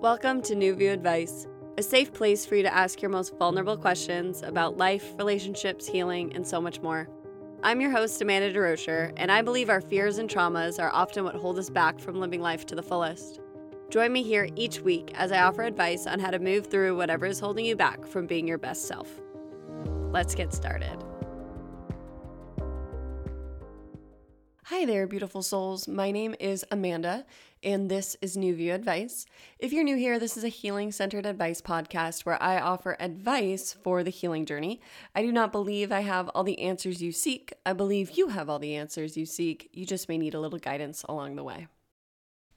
Welcome to New View Advice, a safe place for you to ask your most vulnerable questions about life, relationships, healing, and so much more. I'm your host, Amanda DeRocher, and I believe our fears and traumas are often what hold us back from living life to the fullest. Join me here each week as I offer advice on how to move through whatever is holding you back from being your best self. Let's get started. Hi there, beautiful souls. My name is Amanda, and this is New View Advice. If you're new here, this is a healing centered advice podcast where I offer advice for the healing journey. I do not believe I have all the answers you seek. I believe you have all the answers you seek. You just may need a little guidance along the way.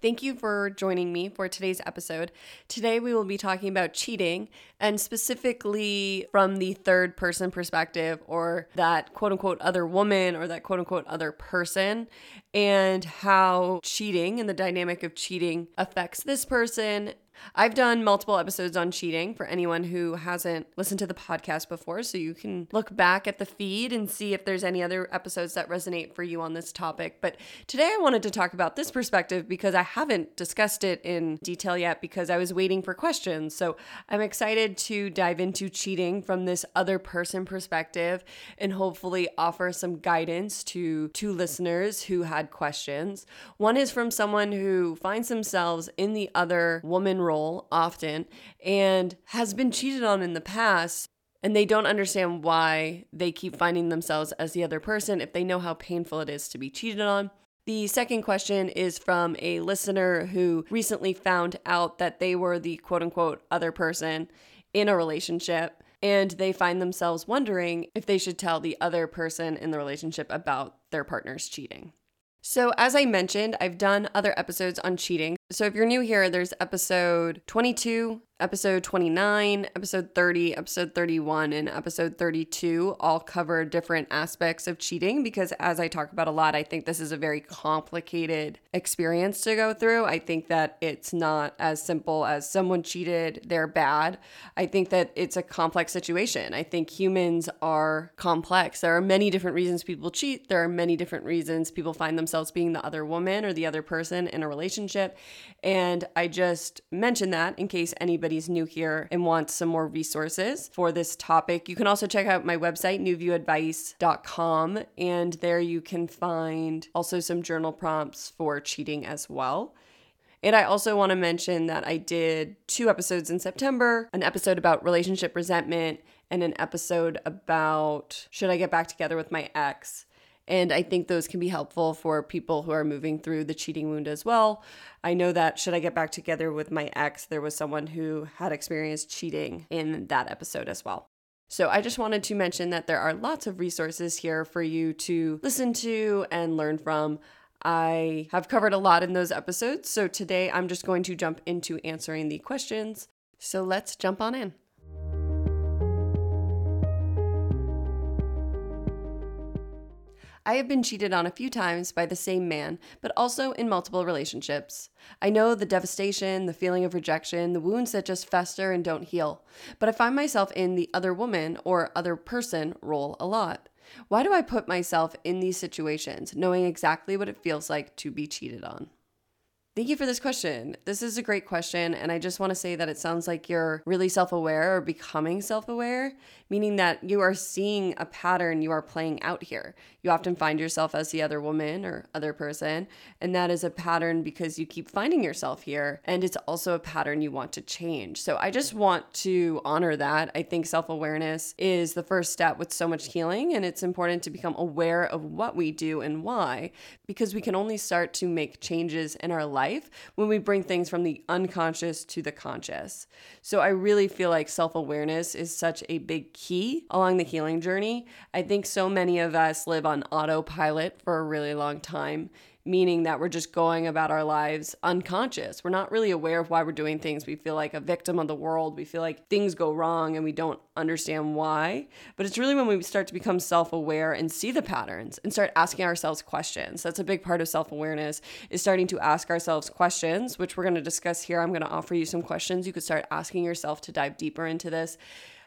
Thank you for joining me for today's episode. Today, we will be talking about cheating and specifically from the third person perspective or that quote unquote other woman or that quote unquote other person and how cheating and the dynamic of cheating affects this person I've done multiple episodes on cheating for anyone who hasn't listened to the podcast before. So you can look back at the feed and see if there's any other episodes that resonate for you on this topic. But today I wanted to talk about this perspective because I haven't discussed it in detail yet because I was waiting for questions. So I'm excited to dive into cheating from this other person perspective and hopefully offer some guidance to two listeners who had questions. One is from someone who finds themselves in the other woman role role often and has been cheated on in the past and they don't understand why they keep finding themselves as the other person if they know how painful it is to be cheated on. The second question is from a listener who recently found out that they were the quote unquote other person in a relationship and they find themselves wondering if they should tell the other person in the relationship about their partner's cheating. So, as I mentioned, I've done other episodes on cheating. So, if you're new here, there's episode 22, episode 29, episode 30, episode 31, and episode 32 all cover different aspects of cheating because, as I talk about a lot, I think this is a very complicated experience to go through. I think that it's not as simple as someone cheated, they're bad. I think that it's a complex situation. I think humans are complex. There are many different reasons people cheat, there are many different reasons people find themselves being the other woman or the other person in a relationship. And I just mentioned that in case anybody's new here and wants some more resources for this topic, you can also check out my website, newviewadvice.com, and there you can find also some journal prompts for cheating as well. And I also want to mention that I did two episodes in September an episode about relationship resentment and an episode about should I get back together with my ex. And I think those can be helpful for people who are moving through the cheating wound as well. I know that should I get back together with my ex, there was someone who had experienced cheating in that episode as well. So I just wanted to mention that there are lots of resources here for you to listen to and learn from. I have covered a lot in those episodes, so today I'm just going to jump into answering the questions. So let's jump on in. I have been cheated on a few times by the same man, but also in multiple relationships. I know the devastation, the feeling of rejection, the wounds that just fester and don't heal, but I find myself in the other woman or other person role a lot. Why do I put myself in these situations, knowing exactly what it feels like to be cheated on? Thank you for this question. This is a great question. And I just want to say that it sounds like you're really self aware or becoming self aware, meaning that you are seeing a pattern you are playing out here. You often find yourself as the other woman or other person. And that is a pattern because you keep finding yourself here. And it's also a pattern you want to change. So I just want to honor that. I think self awareness is the first step with so much healing. And it's important to become aware of what we do and why, because we can only start to make changes in our life life when we bring things from the unconscious to the conscious. So I really feel like self awareness is such a big key along the healing journey. I think so many of us live on autopilot for a really long time meaning that we're just going about our lives unconscious. We're not really aware of why we're doing things. We feel like a victim of the world. We feel like things go wrong and we don't understand why. But it's really when we start to become self aware and see the patterns and start asking ourselves questions. That's a big part of self awareness, is starting to ask ourselves questions, which we're going to discuss here. I'm going to offer you some questions you could start asking yourself to dive deeper into this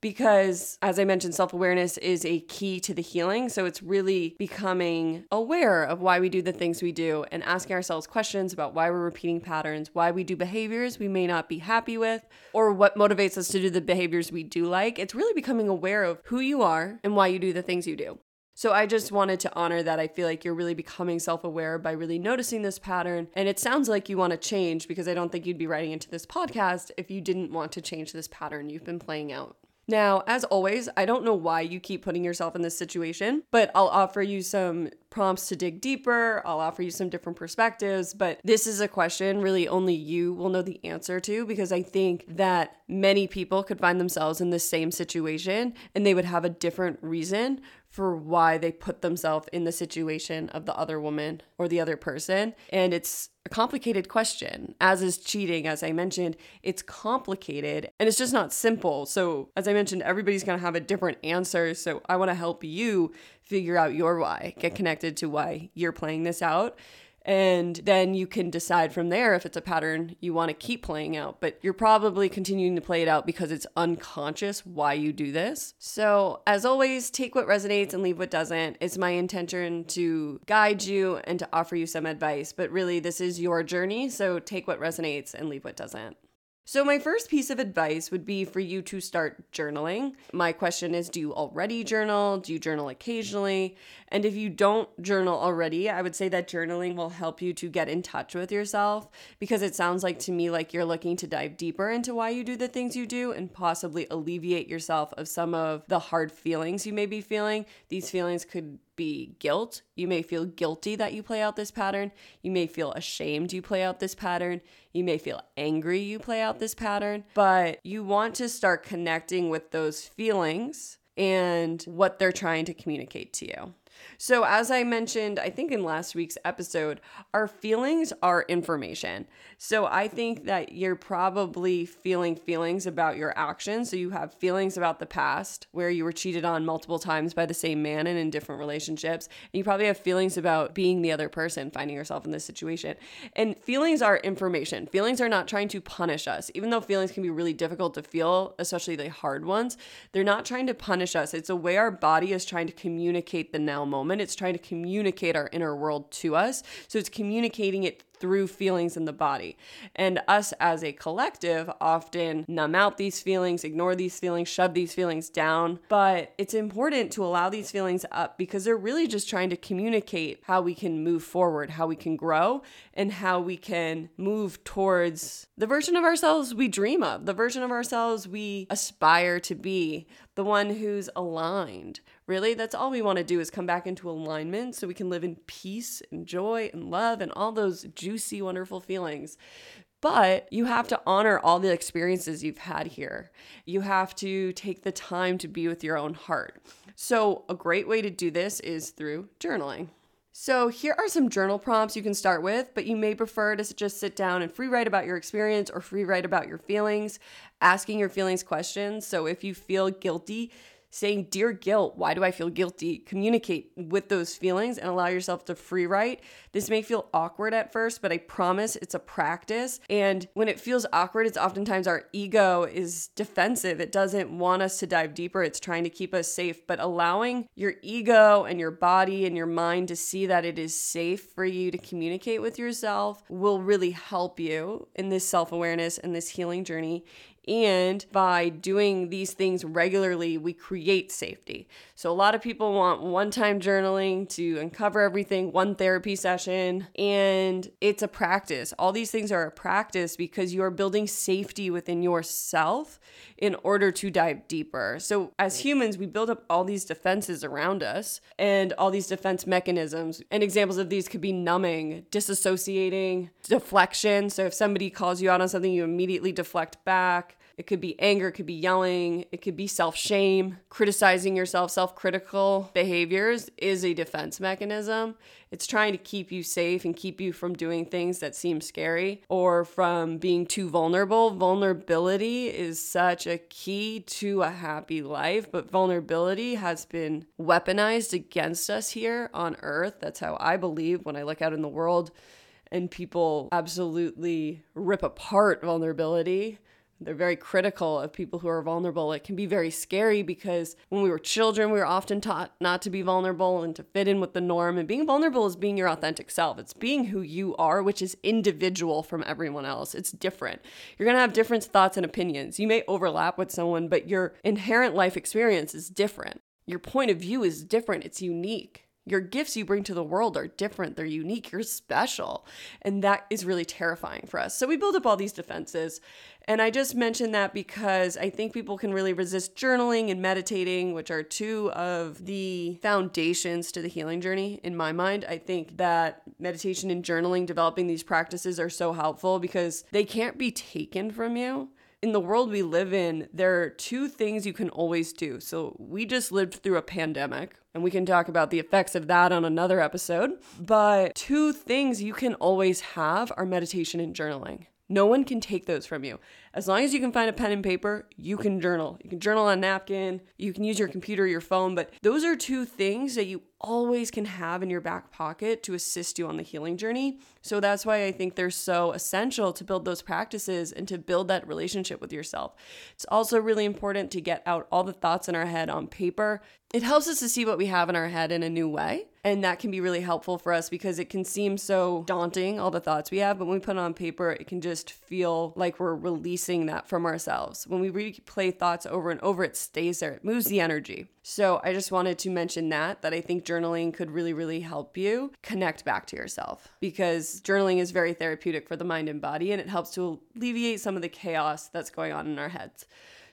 because, as I mentioned, self awareness is a key to the healing. So it's really becoming aware of why we do the things we do and asking ourselves questions about why we're repeating patterns, why we do behaviors we may not be happy with, or what motivates us to do the behaviors we do like. It's really becoming aware of who you are and why you do the things you do. So I just wanted to honor that. I feel like you're really becoming self aware by really noticing this pattern. And it sounds like you want to change because I don't think you'd be writing into this podcast if you didn't want to change this pattern you've been playing out. Now, as always, I don't know why you keep putting yourself in this situation, but I'll offer you some prompts to dig deeper. I'll offer you some different perspectives, but this is a question really only you will know the answer to because I think that many people could find themselves in the same situation and they would have a different reason for why they put themselves in the situation of the other woman or the other person. And it's a complicated question, as is cheating. As I mentioned, it's complicated and it's just not simple. So, as I mentioned, everybody's to have a different answer. So, I want to help you figure out your why, get connected to why you're playing this out and then you can decide from there if it's a pattern you want to keep playing out. But you're probably continuing to play it out because it's unconscious why you do this. So, as always, take what resonates and leave what doesn't. It's my intention to guide you and to offer you some advice. But really, this is your journey. So, take what resonates and leave what doesn't. So, my first piece of advice would be for you to start journaling. My question is Do you already journal? Do you journal occasionally? And if you don't journal already, I would say that journaling will help you to get in touch with yourself because it sounds like to me like you're looking to dive deeper into why you do the things you do and possibly alleviate yourself of some of the hard feelings you may be feeling. These feelings could be guilt. You may feel guilty that you play out this pattern. You may feel ashamed you play out this pattern. You may feel angry you play out this pattern, but you want to start connecting with those feelings and what they're trying to communicate to you. So, as I mentioned, I think in last week's episode, our feelings are information. So, I think that you're probably feeling feelings about your actions. So, you have feelings about the past where you were cheated on multiple times by the same man and in different relationships. And you probably have feelings about being the other person, finding yourself in this situation. And feelings are information. Feelings are not trying to punish us, even though feelings can be really difficult to feel, especially the hard ones. They're not trying to punish us. It's a way our body is trying to communicate the now moment. It's trying to communicate our inner world to us. So it's communicating it through feelings in the body. And us as a collective often numb out these feelings, ignore these feelings, shove these feelings down. But it's important to allow these feelings up because they're really just trying to communicate how we can move forward, how we can grow, and how we can move towards the version of ourselves we dream of, the version of ourselves we aspire to be, the one who's aligned. Really, that's all we want to do is come back into alignment so we can live in peace and joy and love and all those juicy, wonderful feelings. But you have to honor all the experiences you've had here. You have to take the time to be with your own heart. So, a great way to do this is through journaling. So, here are some journal prompts you can start with, but you may prefer to just sit down and free write about your experience or free write about your feelings, asking your feelings questions. So, if you feel guilty, saying, Dear guilt, why do I feel guilty? Communicate with those feelings and allow yourself to free write. This may feel awkward at first, but I promise it's a practice. And when it feels awkward, it's oftentimes our ego is defensive. It doesn't want us to dive deeper, it's trying to keep us safe. But allowing your ego and your body and your mind to see that it is safe for you to communicate with yourself will really help you in this self awareness and this healing journey. And by doing these things regularly, we create safety. So, a lot of people want one time journaling to uncover everything, one therapy session, and it's a practice. All these things are a practice because you are building safety within yourself in order to dive deeper. So, as humans, we build up all these defenses around us and all these defense mechanisms. And examples of these could be numbing, disassociating, deflection. So, if somebody calls you out on something, you immediately deflect back. It could be anger, it could be yelling, it could be self shame, criticizing yourself, self critical behaviors is a defense mechanism. It's trying to keep you safe and keep you from doing things that seem scary or from being too vulnerable. Vulnerability is such a key to a happy life, but vulnerability has been weaponized against us here on earth. That's how I believe when I look out in the world and people absolutely rip apart vulnerability They're very critical of people who are vulnerable. It can be very scary because when we were children, we were often taught not to be vulnerable and to fit in with the norm. And being vulnerable is being your authentic self. It's being who you are, which is individual from everyone else. It's different. You're going to have different thoughts and opinions. You may overlap with someone, but your inherent life experience is different. Your point of view is different. It's unique. Your gifts you bring to the world are different, they're unique, you're special. And that is really terrifying for us. So we build up all these defenses. And I just mentioned that because I think people can really resist journaling and meditating, which are two of the foundations to the healing journey in my mind. I think that meditation and journaling, developing these practices are so helpful because they can't be taken from you in the world we live in, there are two things you can always do. So, we just lived through a pandemic, and we can talk about the effects of that on another episode. But two things you can always have are meditation and journaling. No one can take those from you. As long as you can find a pen and paper, you can journal. You can journal on a napkin, you can use your computer, your phone, but those are two things that you always can have in your back pocket to assist you on the healing journey. So that's why I think they're so essential to build those practices and to build that relationship with yourself. It's also really important to get out all the thoughts in our head on paper. It helps us to see what we have in our head in a new way. And that can be really helpful for us because it can seem so daunting, all the thoughts we have. But when we put it on paper, it can just feel like we're releasing that from ourselves. When we replay thoughts over and over, it stays there, it moves the energy. So I just wanted to mention that, that I think journaling could really, really help you connect back to yourself because journaling is very therapeutic for the mind and body and it helps to alleviate some of the chaos that's going on in our heads.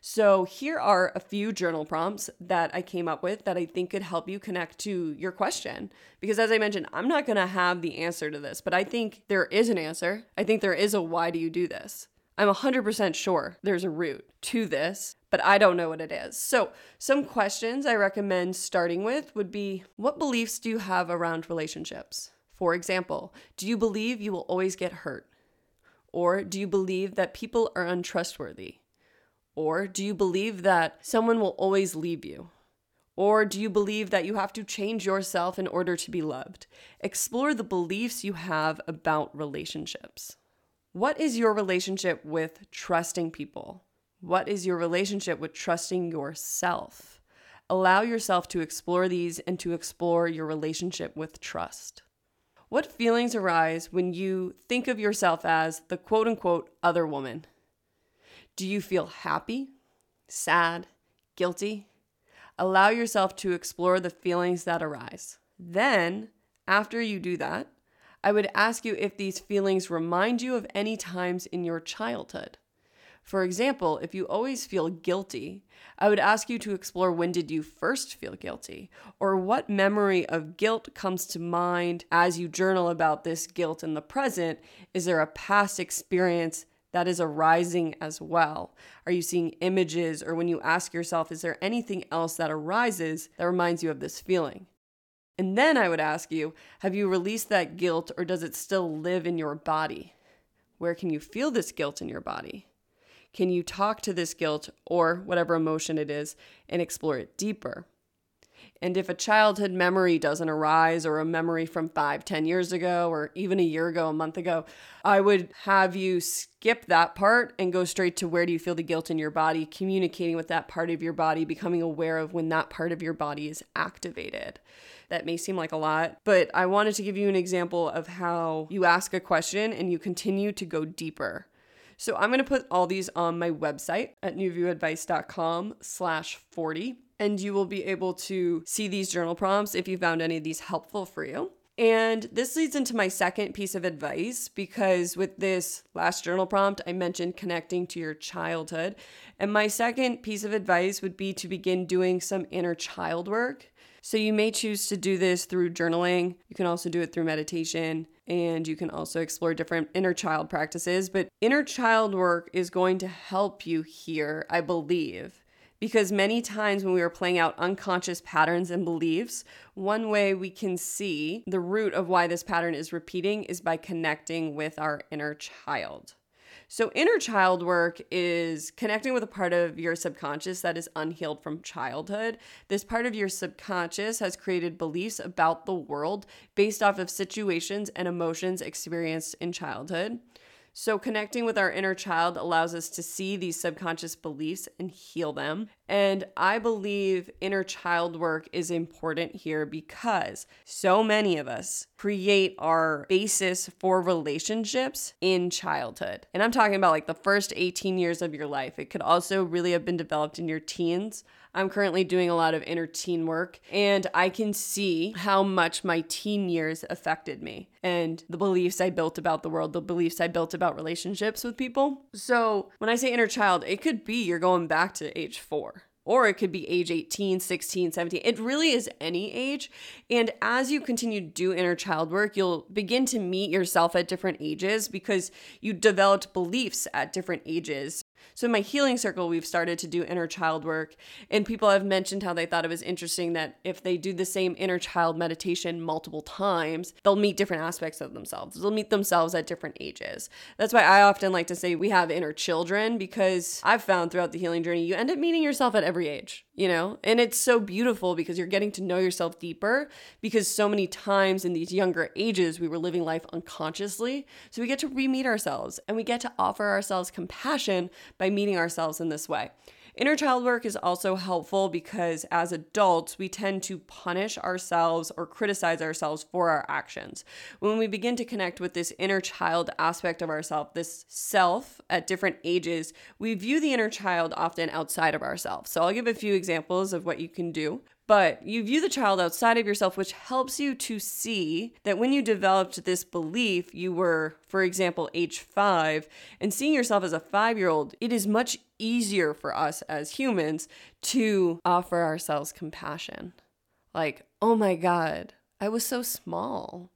So, here are a few journal prompts that I came up with that I think could help you connect to your question. Because, as I mentioned, I'm not going to have the answer to this, but I think there is an answer. I think there is a why do you do this? I'm 100% sure there's a root to this, but I don't know what it is. So, some questions I recommend starting with would be What beliefs do you have around relationships? For example, do you believe you will always get hurt? Or do you believe that people are untrustworthy? Or do you believe that someone will always leave you? Or do you believe that you have to change yourself in order to be loved? Explore the beliefs you have about relationships. What is your relationship with trusting people? What is your relationship with trusting yourself? Allow yourself to explore these and to explore your relationship with trust. What feelings arise when you think of yourself as the quote unquote other woman? Do you feel happy, sad, guilty? Allow yourself to explore the feelings that arise. Then, after you do that, I would ask you if these feelings remind you of any times in your childhood. For example, if you always feel guilty, I would ask you to explore when did you first feel guilty or what memory of guilt comes to mind as you journal about this guilt in the present. Is there a past experience that is arising as well? Are you seeing images, or when you ask yourself, is there anything else that arises that reminds you of this feeling? And then I would ask you, have you released that guilt, or does it still live in your body? Where can you feel this guilt in your body? Can you talk to this guilt or whatever emotion it is and explore it deeper? And if a childhood memory doesn't arise, or a memory from five, ten years ago, or even a year ago, a month ago, I would have you skip that part and go straight to where do you feel the guilt in your body, communicating with that part of your body, becoming aware of when that part of your body is activated. That may seem like a lot, but I wanted to give you an example of how you ask a question and you continue to go deeper. So I'm going to put all these on my website at newviewadvice.com slash 40 and you will be able to see these journal prompts if you found any of these helpful for you. And this leads into my second piece of advice because with this last journal prompt, I mentioned connecting to your childhood. And my second piece of advice would be to begin doing some inner child work. So you may choose to do this through journaling. You can also do it through meditation and you can also explore different inner child practices. But inner child work is going to help you here, I believe because many times when we are playing out unconscious patterns and beliefs, one way we can see the root of why this pattern is repeating is by connecting with our inner child. So, inner child work is connecting with a part of your subconscious that is unhealed from childhood. This part of your subconscious has created beliefs about the world based off of situations and emotions experienced in childhood. So, connecting with our inner child allows us to see these subconscious beliefs and heal them. And I believe inner child work is important here because so many of us create our basis for relationships in childhood. And I'm talking about like the first 18 years of your life. It could also really have been developed in your teens. I'm currently doing a lot of inner teen work, and I can see how much my teen years affected me and the beliefs I built about the world, the beliefs I built about relationships with people. So, when I say inner child, it could be you're going back to age four or it could be age 18, 16, 17. It really is any age. And as you continue to do inner child work, you'll begin to meet yourself at different ages because you developed beliefs at different ages. So, in my healing circle, we've started to do inner child work, and people have mentioned how they thought it was interesting that if they do the same inner child meditation multiple times, they'll meet different aspects of themselves. They'll meet themselves at different ages. That's why I often like to say we have inner children because I've found throughout the healing journey, you end up meeting yourself at every age, you know? And it's so beautiful because you're getting to know yourself deeper because so many times in these younger ages, we were living life unconsciously. So, we get to re meet ourselves and we get to offer ourselves compassion by meeting ourselves in this way. Inner child work is also helpful because as adults, we tend to punish ourselves or criticize ourselves for our actions. When we begin to connect with this inner child aspect of ourselves, this self at different ages, we view the inner child often outside of ourselves. So I'll give a few examples of what you can do. But you view the child outside of yourself, which helps you to see that when you developed this belief, you were, for example, age five, and seeing yourself as a five year old, it is much easier for us as humans to offer ourselves compassion. Like, oh my God, I was so small.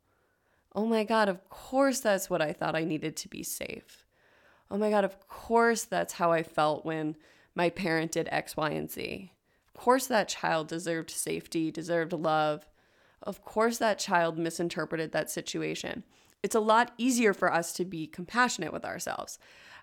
Oh my God, of course that's what I thought I needed to be safe. Oh my God, of course that's how I felt when my parent did X, Y, and Z. Of course, that child deserved safety, deserved love. Of course, that child misinterpreted that situation. It's a lot easier for us to be compassionate with ourselves.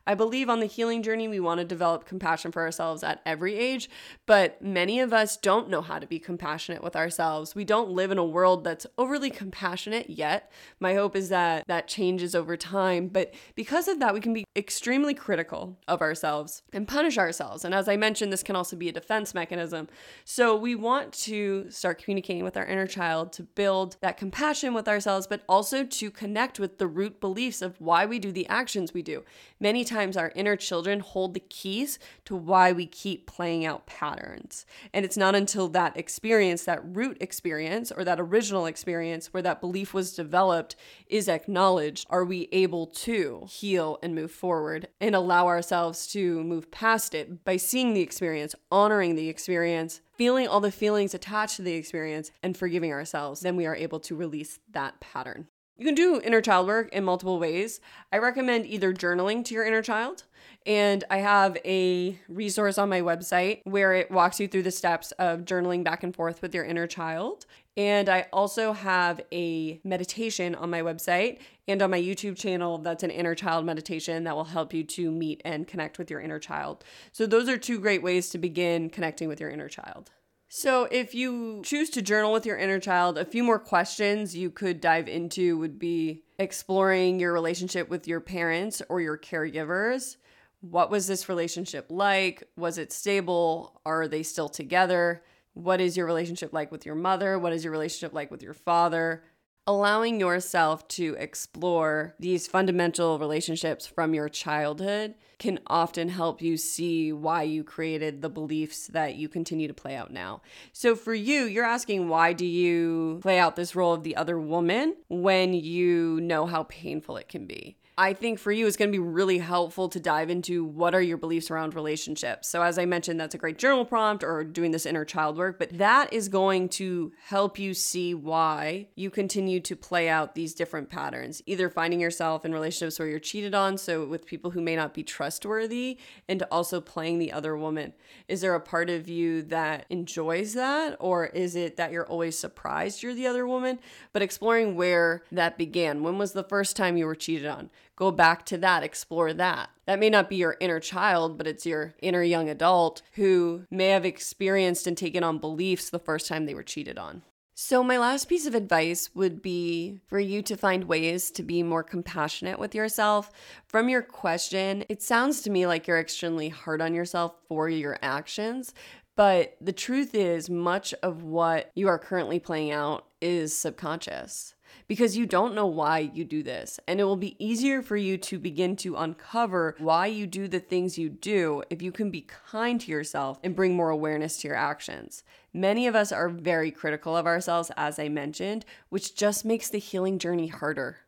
I believe on the healing journey, we want to develop compassion for ourselves at every age, but many of us don't know how to be compassionate with ourselves. We don't live in a world that's overly compassionate yet. My hope is that that changes over time, but because of that, we can be extremely critical of ourselves and punish ourselves. And as I mentioned, this can also be a defense mechanism. So we want to start communicating with our inner child to build that compassion with ourselves, but also to connect with the root beliefs of why we do the actions we do. Many times our inner children hold the keys to why we keep playing out patterns. And it's not until that experience, that root experience, or that original experience where that belief was developed is acknowledged, are we able to heal and move forward and allow ourselves to move past it by seeing the experience, honoring the experience, feeling all the feelings attached to the experience, and forgiving ourselves. Then we are able to release that pattern. You can do inner child work in multiple ways. I recommend either journaling to your inner child, and I have a resource on my website where it walks you through the steps of journaling back and forth with your inner child. And I also have a meditation on my website and on my YouTube channel that's an inner child meditation that will help you to meet and connect with your inner child. So, those are two great ways to begin connecting with your inner child. So, if you choose to journal with your inner child, a few more questions you could dive into would be exploring your relationship with your parents or your caregivers. What was this relationship like? Was it stable? Are they still together? What is your relationship like with your mother? What is your relationship like with your father? Allowing yourself to explore these fundamental relationships from your childhood can often help you see why you created the beliefs that you continue to play out now. So for you, you're asking why do you play out this role of the other woman when you know how painful it can be? I think for you, it's going to be really helpful to dive into what are your beliefs around relationships. So, as I mentioned, that's a great journal prompt or doing this inner child work, but that is going to help you see why you continue to play out these different patterns, either finding yourself in relationships where you're cheated on, so with people who may not be trustworthy, and also playing the other woman. Is there a part of you that enjoys that, or is it that you're always surprised you're the other woman? But exploring where that began. When was the first time you were cheated on? Go back to that, explore that. That may not be your inner child, but it's your inner young adult who may have experienced and taken on beliefs the first time they were cheated on. So, my last piece of advice would be for you to find ways to be more compassionate with yourself. From your question, it sounds to me like you're extremely hard on yourself for your actions. But the truth is, much of what you are currently playing out is subconscious because you don't know why you do this. And it will be easier for you to begin to uncover why you do the things you do if you can be kind to yourself and bring more awareness to your actions. Many of us are very critical of ourselves, as I mentioned, which just makes the healing journey harder.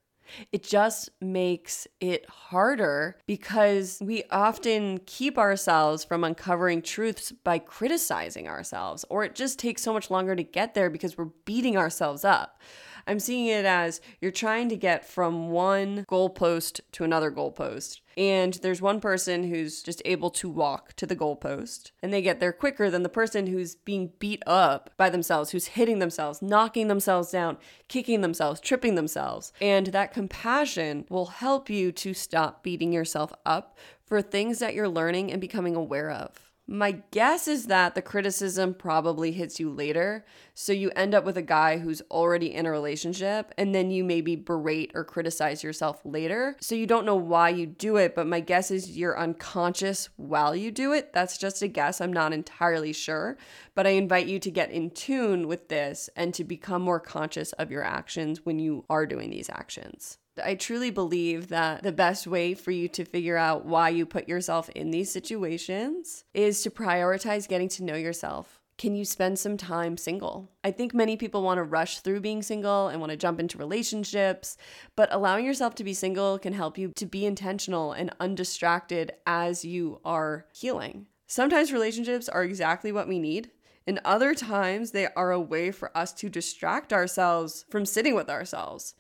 It just makes it harder because we often keep ourselves from uncovering truths by criticizing ourselves, or it just takes so much longer to get there because we're beating ourselves up. I'm seeing it as you're trying to get from one goalpost to another goalpost. And there's one person who's just able to walk to the goalpost, and they get there quicker than the person who's being beat up by themselves, who's hitting themselves, knocking themselves down, kicking themselves, tripping themselves. And that compassion will help you to stop beating yourself up for things that you're learning and becoming aware of. My guess is that the criticism probably hits you later. So you end up with a guy who's already in a relationship, and then you maybe berate or criticize yourself later. So you don't know why you do it, but my guess is you're unconscious while you do it. That's just a guess. I'm not entirely sure. But I invite you to get in tune with this and to become more conscious of your actions when you are doing these actions. I truly believe that the best way for you to figure out why you put yourself in these situations is to prioritize getting to know yourself. Can you spend some time single? I think many people want to rush through being single and want to jump into relationships, but allowing yourself to be single can help you to be intentional and undistracted as you are healing. Sometimes relationships are exactly what we need, and other times they are a way for us to distract ourselves from sitting with ourselves.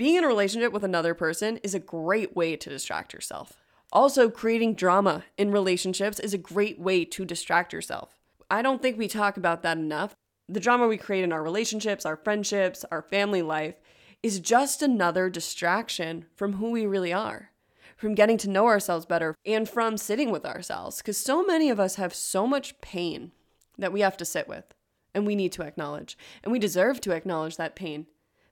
Being in a relationship with another person is a great way to distract yourself. Also, creating drama in relationships is a great way to distract yourself. I don't think we talk about that enough. The drama we create in our relationships, our friendships, our family life is just another distraction from who we really are, from getting to know ourselves better, and from sitting with ourselves. Because so many of us have so much pain that we have to sit with and we need to acknowledge. And we deserve to acknowledge that pain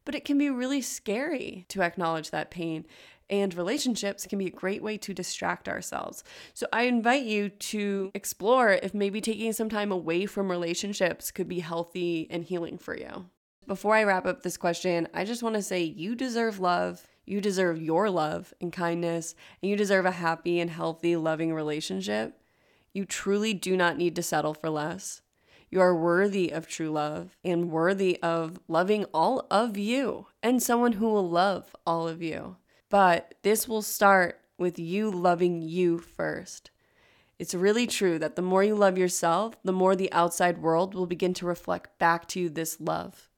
but it can be really scary to acknowledge that pain. And relationships can be a great way to distract ourselves. So I invite you to explore if maybe taking some time away from relationships could be healthy and healing for you. Before I wrap up this question, I just want to say you deserve love. You deserve your love and kindness, and you deserve a happy and healthy, loving relationship. You truly do not need to settle for less. You are worthy of true love and worthy of loving all of you and someone who will love all of you. But this will start with you loving you first. It's really true that the more you love yourself, the more the outside world will begin to reflect back to you this love.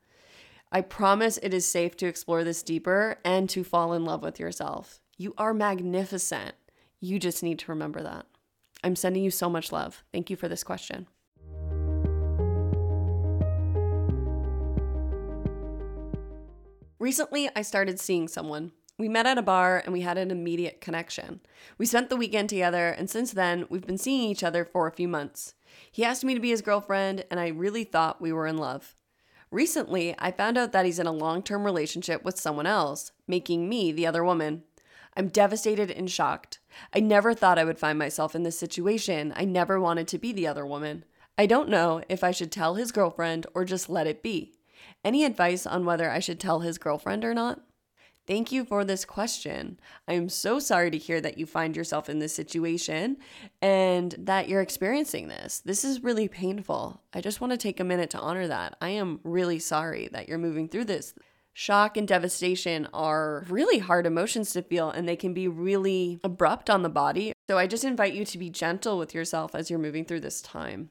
I promise it is safe to explore this deeper and to fall in love with yourself. You are magnificent. You just need to remember that. I'm sending you so much love. Thank you for this question. Recently, I started seeing someone. We met at a bar and we had an immediate connection. We spent the weekend together, and since then, we've been seeing each other for a few months. He asked me to be his girlfriend, and I really thought we were in love. Recently, I found out that he's in a long term relationship with someone else, making me the other woman. I'm devastated and shocked. I never thought I would find myself in this situation. I never wanted to be the other woman. I don't know if I should tell his girlfriend or just let it be. Any advice on whether I should tell his girlfriend or not? Thank you for this question. I am so sorry to hear that you find yourself in this situation and that you're experiencing this. This is really painful. I just want to take a minute to honor that. I am really sorry that you're moving through this. Shock and devastation are really hard emotions to feel and they can be really abrupt on the body. So I just invite you to be gentle with yourself as you're moving through this time.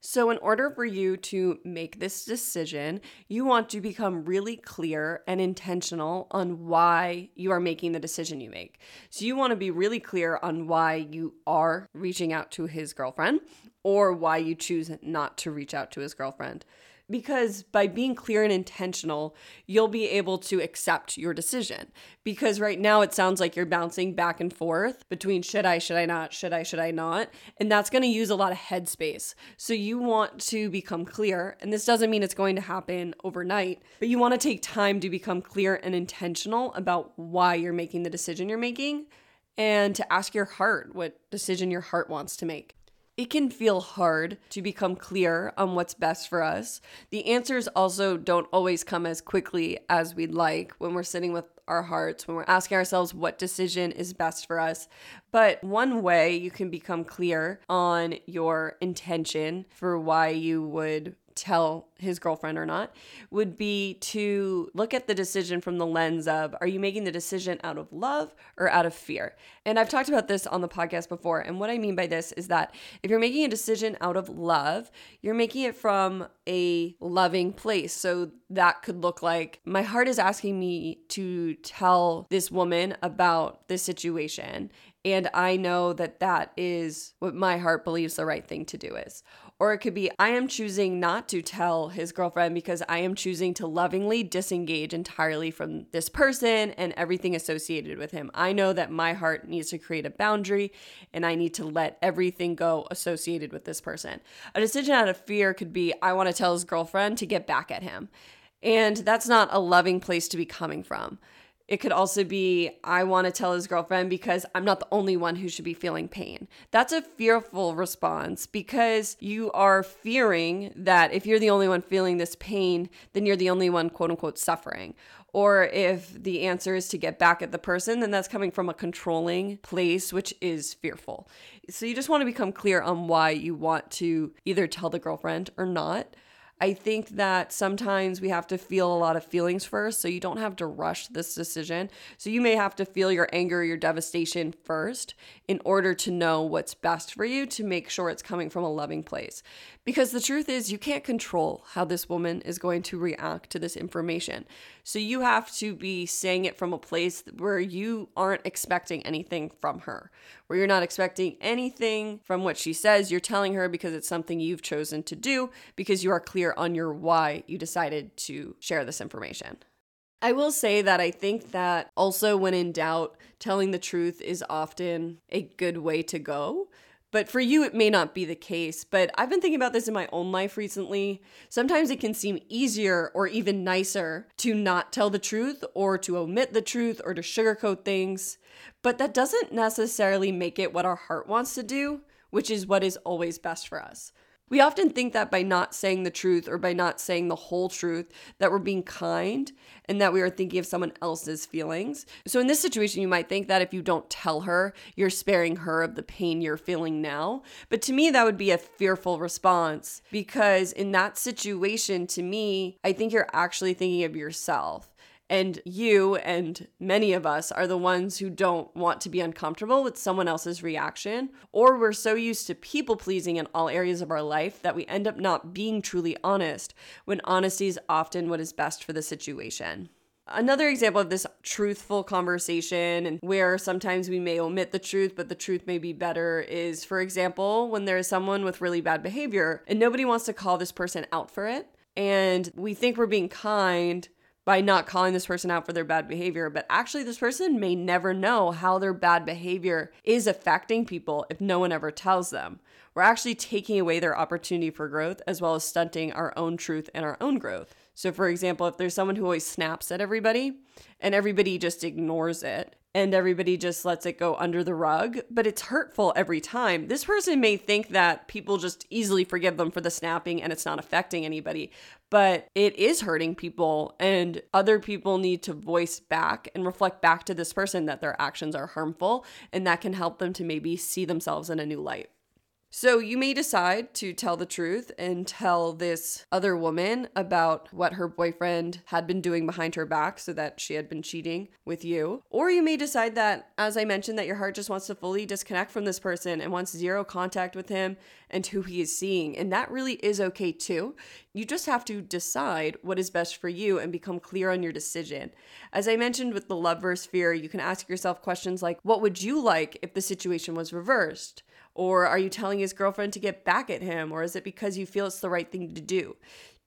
So, in order for you to make this decision, you want to become really clear and intentional on why you are making the decision you make. So, you want to be really clear on why you are reaching out to his girlfriend or why you choose not to reach out to his girlfriend. Because by being clear and intentional, you'll be able to accept your decision. Because right now it sounds like you're bouncing back and forth between should I, should I not, should I, should I not. And that's going to use a lot of headspace. So you want to become clear. And this doesn't mean it's going to happen overnight, but you want to take time to become clear and intentional about why you're making the decision you're making and to ask your heart what decision your heart wants to make it can feel hard to become clear on what's best for us. The answers also don't always come as quickly as we'd like when we're sitting with our hearts, when we're asking ourselves what decision is best for us. But one way you can become clear on your intention for why you would tell his girlfriend or not would be to look at the decision from the lens of are you making the decision out of love or out of fear? And I've talked about this on the podcast before. And what I mean by this is that if you're making a decision out of love, you're making it from a loving place. So that could look like my heart is asking me to tell this woman about this situation. And I know that that is what my heart believes the right thing to do is. Or it could be, I am choosing not to tell his girlfriend because I am choosing to lovingly disengage entirely from this person and everything associated with him. I know that my heart needs to create a boundary and I need to let everything go associated with this person. A decision out of fear could be, I want to tell his girlfriend to get back at him. And that's not a loving place to be coming from. It could also be, I want to tell his girlfriend because I'm not the only one who should be feeling pain. That's a fearful response because you are fearing that if you're the only one feeling this pain, then you're the only one, quote unquote, suffering. Or if the answer is to get back at the person, then that's coming from a controlling place, which is fearful. So you just want to become clear on why you want to either tell the girlfriend or not. I think that sometimes we have to feel a lot of feelings first, so you don't have to rush this decision. So you may have to feel your anger, your devastation first in order to know what's best for you to make sure it's coming from a loving place. Because the truth is, you can't control how this woman is going to react to this information. So you have to be saying it from a place where you aren't expecting anything from her, where you're not expecting anything from what she says. You're telling her because it's something you've chosen to do because you are clear on your why you decided to share this information. I will say that I think that also, when in doubt, telling the truth is often a good way to go but for you, it may not be the case. But I've been thinking about this in my own life recently. Sometimes it can seem easier or even nicer to not tell the truth or to omit the truth or to sugarcoat things. But that doesn't necessarily make it what our heart wants to do, which is what is always best for us. We often think that by not saying the truth or by not saying the whole truth, that we're being kind and that we are thinking of someone else's feelings. So, in this situation, you might think that if you don't tell her, you're sparing her of the pain you're feeling now. But to me, that would be a fearful response because in that situation, to me, I think you're actually thinking of yourself. And you and many of us are the ones who don't want to be uncomfortable with someone else's reaction, or we're so used to people pleasing in all areas of our life that we end up not being truly honest when honesty is often what is best for the situation. Another example of this truthful conversation and where sometimes we may omit the truth, but the truth may be better is, for example, when there is someone with really bad behavior and nobody wants to call this person out for it. And we think we're being kind, by not calling this person out for their bad behavior, but actually, this person may never know how their bad behavior is affecting people if no one ever tells them. We're actually taking away their opportunity for growth as well as stunting our own truth and our own growth. So, for example, if there's someone who always snaps at everybody and everybody just ignores it, and everybody just lets it go under the rug, but it's hurtful every time. This person may think that people just easily forgive them for the snapping and it's not affecting anybody, but it is hurting people, and other people need to voice back and reflect back to this person that their actions are harmful, and that can help them to maybe see themselves in a new light. So you may decide to tell the truth and tell this other woman about what her boyfriend had been doing behind her back so that she had been cheating with you. Or you may decide that, as I mentioned, that your heart just wants to fully disconnect from this person and wants zero contact with him and who he is seeing. And that really is okay too. You just have to decide what is best for you and become clear on your decision. As I mentioned with the love versus fear, you can ask yourself questions like, What would you like if the situation was reversed? Or are you telling his girlfriend to get back at him? Or is it because you feel it's the right thing to do?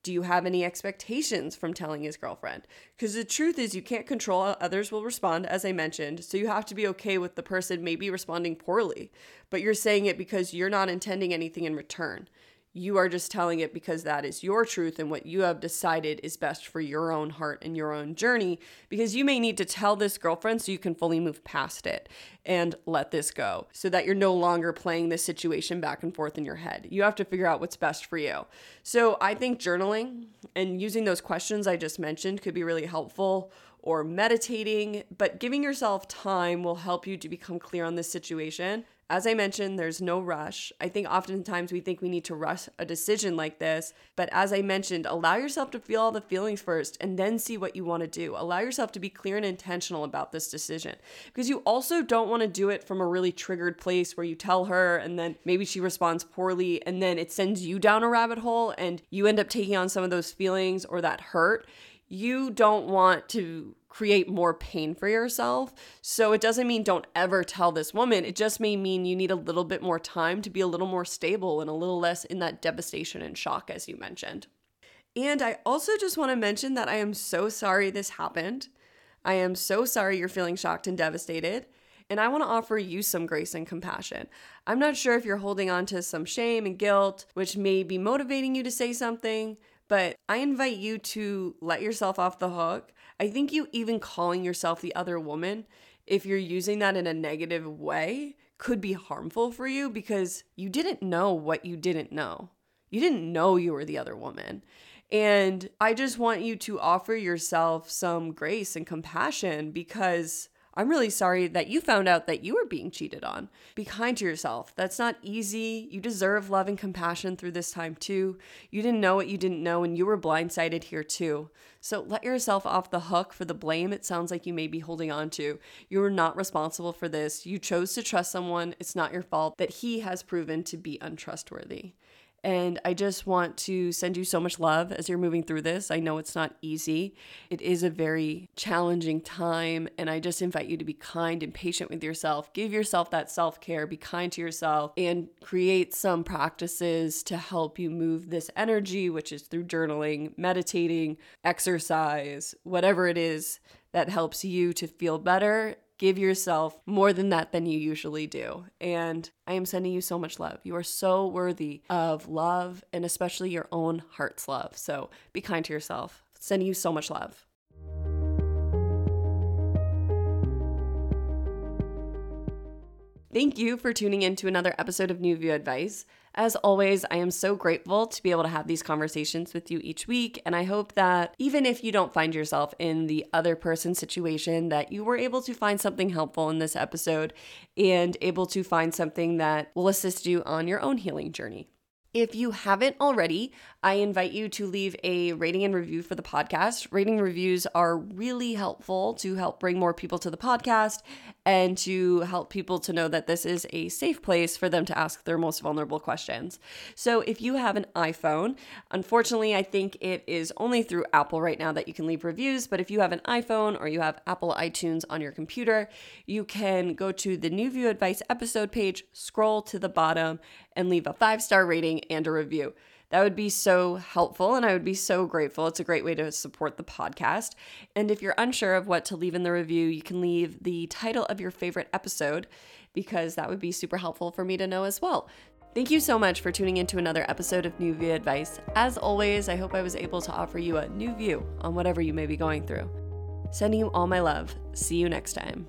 Do you have any expectations from telling his girlfriend? Because the truth is, you can't control how others will respond, as I mentioned. So you have to be okay with the person maybe responding poorly, but you're saying it because you're not intending anything in return. You are just telling it because that is your truth and what you have decided is best for your own heart and your own journey. Because you may need to tell this girlfriend so you can fully move past it and let this go so that you're no longer playing this situation back and forth in your head. You have to figure out what's best for you. So I think journaling and using those questions I just mentioned could be really helpful or meditating, but giving yourself time will help you to become clear on this situation as I mentioned, there's no rush. I think oftentimes we think we need to rush a decision like this, but as I mentioned, allow yourself to feel all the feelings first and then see what you want to do. Allow yourself to be clear and intentional about this decision because you also don't want to do it from a really triggered place where you tell her and then maybe she responds poorly and then it sends you down a rabbit hole and you end up taking on some of those feelings or that hurt you don't want to create more pain for yourself. So it doesn't mean don't ever tell this woman. It just may mean you need a little bit more time to be a little more stable and a little less in that devastation and shock, as you mentioned. And I also just want to mention that I am so sorry this happened. I am so sorry you're feeling shocked and devastated. And I want to offer you some grace and compassion. I'm not sure if you're holding on to some shame and guilt, which may be motivating you to say something, but I invite you to let yourself off the hook. I think you even calling yourself the other woman, if you're using that in a negative way, could be harmful for you because you didn't know what you didn't know. You didn't know you were the other woman. And I just want you to offer yourself some grace and compassion because I'm really sorry that you found out that you were being cheated on. Be kind to yourself. That's not easy. You deserve love and compassion through this time too. You didn't know what you didn't know, and you were blindsided here too. So let yourself off the hook for the blame it sounds like you may be holding on to. You are not responsible for this. You chose to trust someone. It's not your fault that he has proven to be untrustworthy. And I just want to send you so much love as you're moving through this. I know it's not easy, it is a very challenging time. And I just invite you to be kind and patient with yourself. Give yourself that self care, be kind to yourself, and create some practices to help you move this energy, which is through journaling, meditating, exercise, whatever it is that helps you to feel better give yourself more than that than you usually do. And I am sending you so much love. You are so worthy of love and especially your own heart's love. So be kind to yourself. Sending you so much love. Thank you for tuning in to another episode of New View Advice. As always, I am so grateful to be able to have these conversations with you each week. And I hope that even if you don't find yourself in the other person's situation, that you were able to find something helpful in this episode and able to find something that will assist you on your own healing journey. If you haven't already, I invite you to leave a rating and review for the podcast. Rating reviews are really helpful to help bring more people to the podcast and to help people to know that this is a safe place for them to ask their most vulnerable questions. So, if you have an iPhone, unfortunately, I think it is only through Apple right now that you can leave reviews, but if you have an iPhone or you have Apple iTunes on your computer, you can go to the New View Advice episode page, scroll to the bottom, and leave a five star rating and a review. That would be so helpful and I would be so grateful. It's a great way to support the podcast. And if you're unsure of what to leave in the review, you can leave the title of your favorite episode because that would be super helpful for me to know as well. Thank you so much for tuning into another episode of New View Advice. As always, I hope I was able to offer you a new view on whatever you may be going through. Sending you all my love. See you next time.